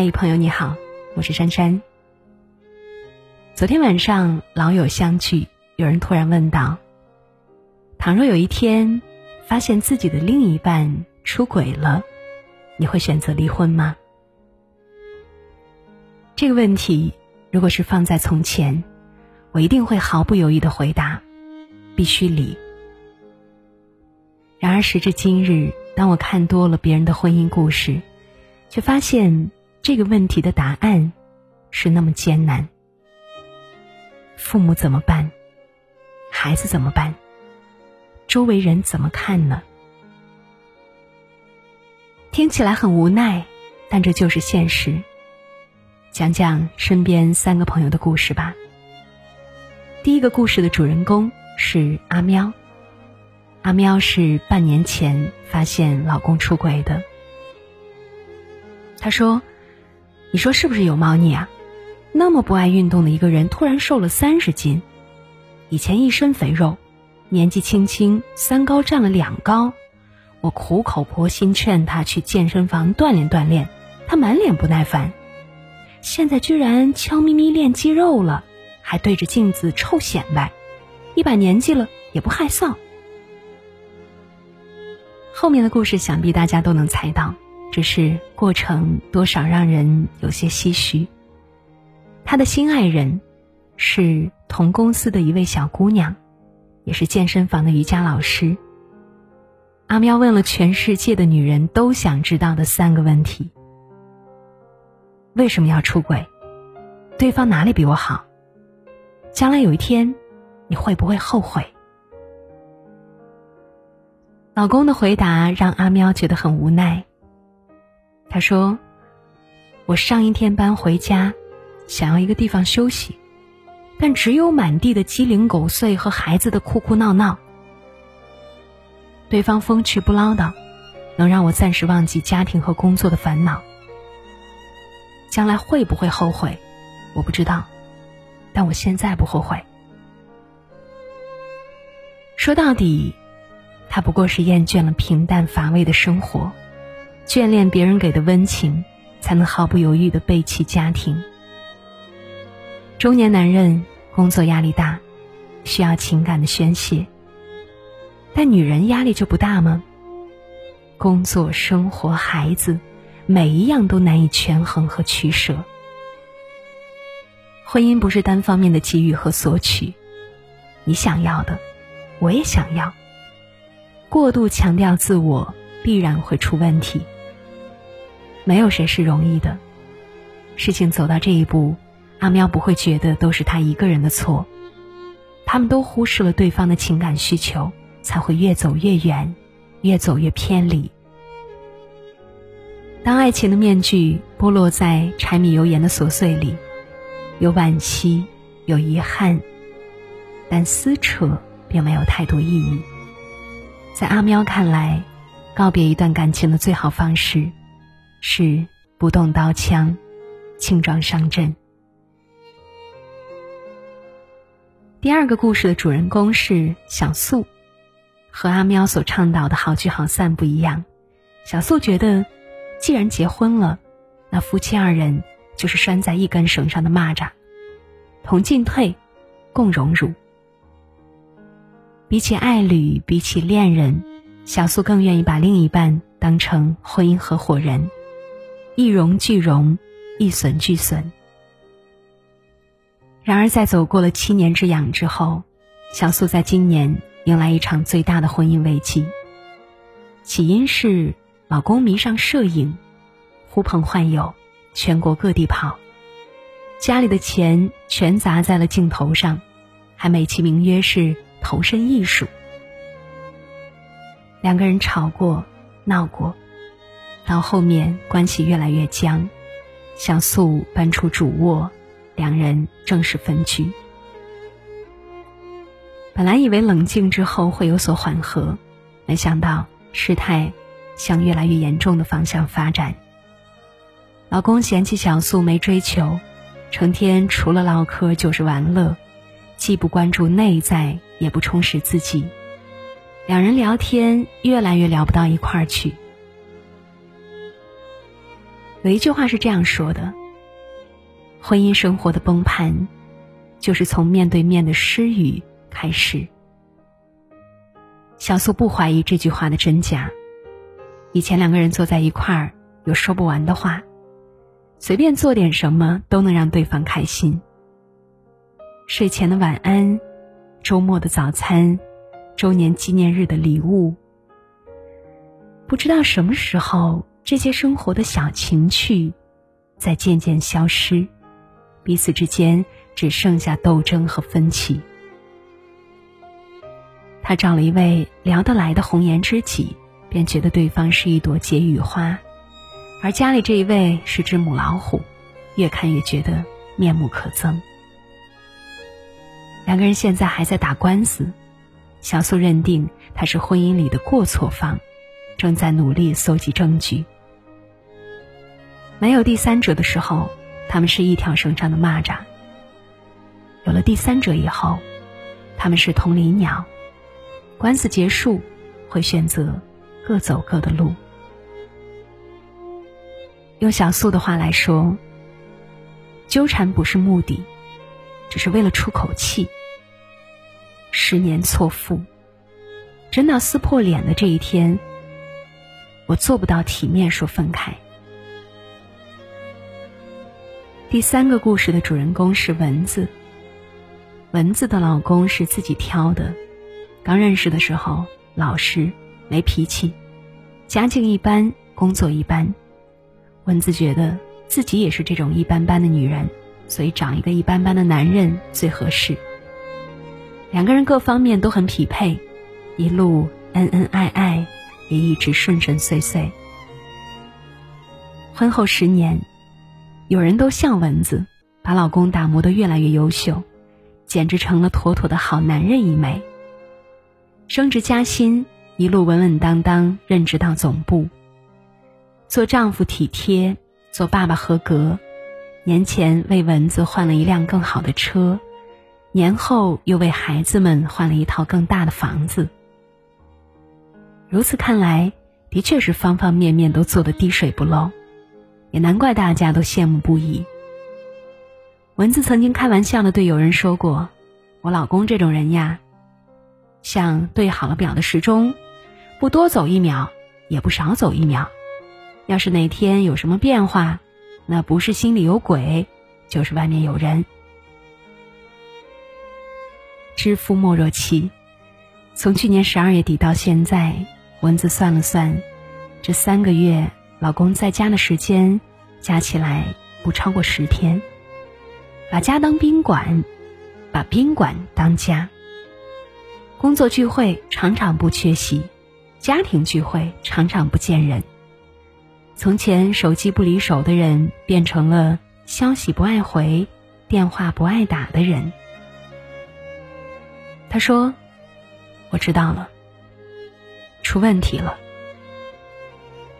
嗨，朋友你好，我是珊珊。昨天晚上老友相聚，有人突然问道：“倘若有一天发现自己的另一半出轨了，你会选择离婚吗？”这个问题如果是放在从前，我一定会毫不犹豫的回答：必须离。然而时至今日，当我看多了别人的婚姻故事，却发现。这个问题的答案是那么艰难。父母怎么办？孩子怎么办？周围人怎么看呢？听起来很无奈，但这就是现实。讲讲身边三个朋友的故事吧。第一个故事的主人公是阿喵。阿喵是半年前发现老公出轨的。他说。你说是不是有猫腻啊？那么不爱运动的一个人，突然瘦了三十斤。以前一身肥肉，年纪轻轻三高占了两高。我苦口婆心劝他去健身房锻炼锻炼，他满脸不耐烦。现在居然悄咪咪练肌肉了，还对着镜子臭显摆，一把年纪了也不害臊。后面的故事想必大家都能猜到。只是过程多少让人有些唏嘘。他的新爱人是同公司的一位小姑娘，也是健身房的瑜伽老师。阿喵问了全世界的女人都想知道的三个问题：为什么要出轨？对方哪里比我好？将来有一天你会不会后悔？老公的回答让阿喵觉得很无奈。他说：“我上一天班回家，想要一个地方休息，但只有满地的鸡零狗碎和孩子的哭哭闹闹。对方风趣不唠叨，能让我暂时忘记家庭和工作的烦恼。将来会不会后悔，我不知道，但我现在不后悔。说到底，他不过是厌倦了平淡乏味的生活。”眷恋别人给的温情，才能毫不犹豫的背弃家庭。中年男人工作压力大，需要情感的宣泄。但女人压力就不大吗？工作、生活、孩子，每一样都难以权衡和取舍。婚姻不是单方面的给予和索取，你想要的，我也想要。过度强调自我，必然会出问题。没有谁是容易的，事情走到这一步，阿喵不会觉得都是他一个人的错，他们都忽视了对方的情感需求，才会越走越远，越走越偏离。当爱情的面具剥落在柴米油盐的琐碎里，有惋惜，有遗憾，但撕扯并没有太多意义。在阿喵看来，告别一段感情的最好方式。是不动刀枪，轻装上阵。第二个故事的主人公是小素，和阿喵所倡导的好聚好散不一样。小素觉得，既然结婚了，那夫妻二人就是拴在一根绳上的蚂蚱，同进退，共荣辱。比起爱侣，比起恋人，小素更愿意把另一半当成婚姻合伙人。一荣俱荣，一损俱损。然而，在走过了七年之痒之后，小素在今年迎来一场最大的婚姻危机。起因是老公迷上摄影，呼朋唤友，全国各地跑，家里的钱全砸在了镜头上，还美其名曰是投身艺术。两个人吵过，闹过。到后面关系越来越僵，小素搬出主卧，两人正式分居。本来以为冷静之后会有所缓和，没想到事态向越来越严重的方向发展。老公嫌弃小素没追求，成天除了唠嗑就是玩乐，既不关注内在，也不充实自己，两人聊天越来越聊不到一块儿去。有一句话是这样说的：婚姻生活的崩盘，就是从面对面的失语开始。小苏不怀疑这句话的真假。以前两个人坐在一块儿，有说不完的话，随便做点什么都能让对方开心。睡前的晚安，周末的早餐，周年纪念日的礼物。不知道什么时候，这些生活的小情趣，在渐渐消失，彼此之间只剩下斗争和分歧。他找了一位聊得来的红颜知己，便觉得对方是一朵解语花，而家里这一位是只母老虎，越看越觉得面目可憎。两个人现在还在打官司，小苏认定他是婚姻里的过错方，正在努力搜集证据。没有第三者的时候，他们是一条绳上的蚂蚱；有了第三者以后，他们是同林鸟。官司结束，会选择各走各的路。用小素的话来说，纠缠不是目的，只是为了出口气。十年错付，真到撕破脸的这一天，我做不到体面说分开。第三个故事的主人公是蚊子，蚊子的老公是自己挑的。刚认识的时候，老实没脾气，家境一般，工作一般。蚊子觉得自己也是这种一般般的女人，所以找一个一般般的男人最合适。两个人各方面都很匹配，一路恩恩爱爱，也一直顺顺遂遂。婚后十年，有人都像蚊子，把老公打磨得越来越优秀，简直成了妥妥的好男人一枚。升职加薪，一路稳稳当当，任职到总部。做丈夫体贴，做爸爸合格。年前为蚊子换了一辆更好的车，年后又为孩子们换了一套更大的房子。如此看来，的确是方方面面都做得滴水不漏，也难怪大家都羡慕不已。蚊子曾经开玩笑的对友人说过：“我老公这种人呀。”像对好了表的时钟，不多走一秒，也不少走一秒。要是哪天有什么变化，那不是心里有鬼，就是外面有人。知夫莫若妻。从去年十二月底到现在，蚊子算了算，这三个月老公在家的时间加起来不超过十天。把家当宾馆，把宾馆当家。工作聚会常常不缺席，家庭聚会常常不见人。从前手机不离手的人，变成了消息不爱回、电话不爱打的人。他说：“我知道了，出问题了。”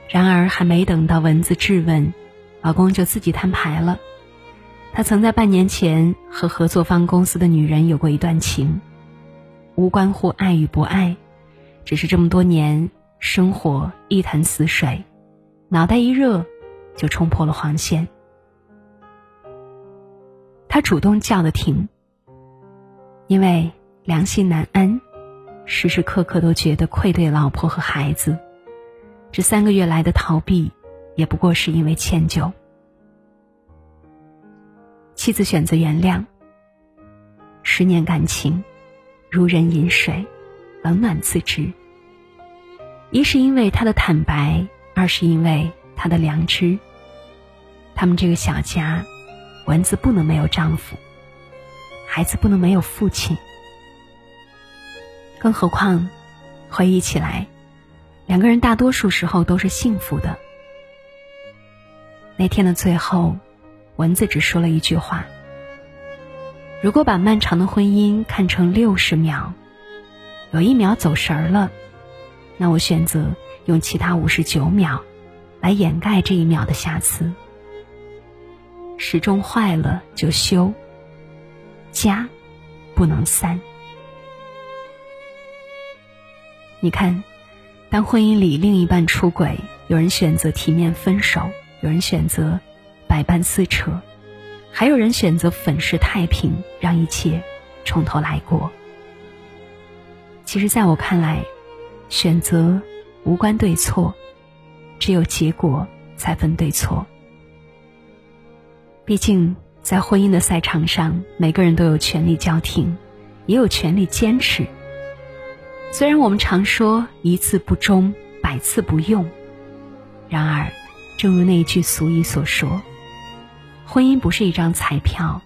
然而还没等到蚊子质问，老公就自己摊牌了。他曾在半年前和合作方公司的女人有过一段情。无关乎爱与不爱，只是这么多年生活一潭死水，脑袋一热就冲破了黄线。他主动叫的停，因为良心难安，时时刻刻都觉得愧对老婆和孩子。这三个月来的逃避，也不过是因为歉疚。妻子选择原谅，十年感情。如人饮水，冷暖自知。一是因为他的坦白，二是因为他的良知。他们这个小家，蚊子不能没有丈夫，孩子不能没有父亲。更何况，回忆起来，两个人大多数时候都是幸福的。那天的最后，蚊子只说了一句话。如果把漫长的婚姻看成六十秒，有一秒走神儿了，那我选择用其他五十九秒来掩盖这一秒的瑕疵。时钟坏了就修，家不能散。你看，当婚姻里另一半出轨，有人选择体面分手，有人选择百般撕扯，还有人选择粉饰太平，让一切从头来过。其实，在我看来，选择无关对错，只有结果才分对错。毕竟，在婚姻的赛场上，每个人都有权利叫停，也有权利坚持。虽然我们常说一次不忠，百次不用，然而，正如那句俗语所说，婚姻不是一张彩票，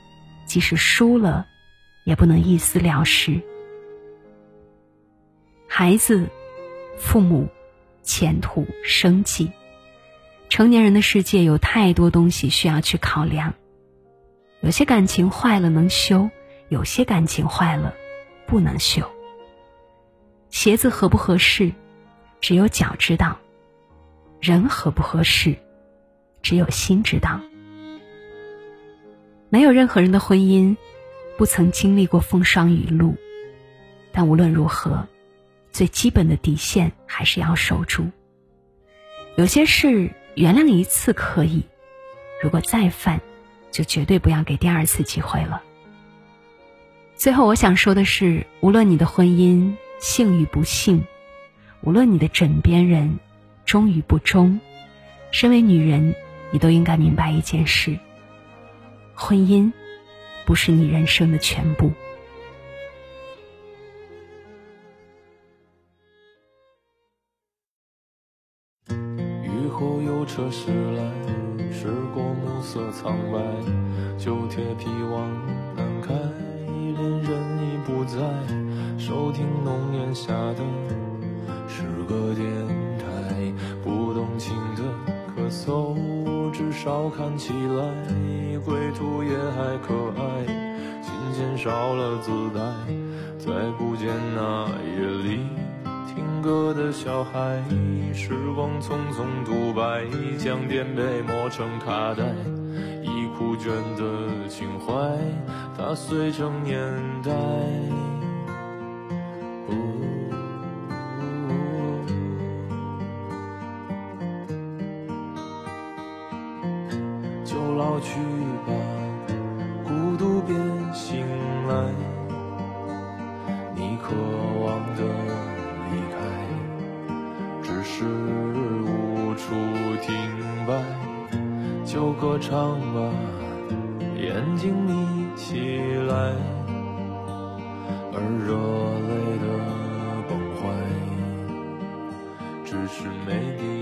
即使输了，也不能一死了事。孩子、父母、前途、生计，成年人的世界有太多东西需要去考量。有些感情坏了能修，有些感情坏了不能修。鞋子合不合适，只有脚知道；人合不合适，只有心知道。没有任何人的婚姻不曾经历过风霜雨露，但无论如何，最基本的底线还是要守住。有些事原谅一次可以，如果再犯，就绝对不要给第二次机会了。最后，我想说的是，无论你的婚姻。幸与不幸，无论你的枕边人忠与不忠，身为女人，你都应该明白一件事：婚姻不是你人生的全部。雨后有车驶来，驶过暮色苍白，旧铁皮往南开，恋人已不在。收听浓烟下的诗歌电台，不动情的咳嗽，至少看起来归途也还可爱。琴弦少了姿态，再不见那夜里听歌的小孩。时光匆匆独白，将颠沛磨成卡带，已枯卷的情怀，它碎成年代。只是无处停摆。就歌唱吧，眼睛眯起来。而热泪的崩坏，只是没底。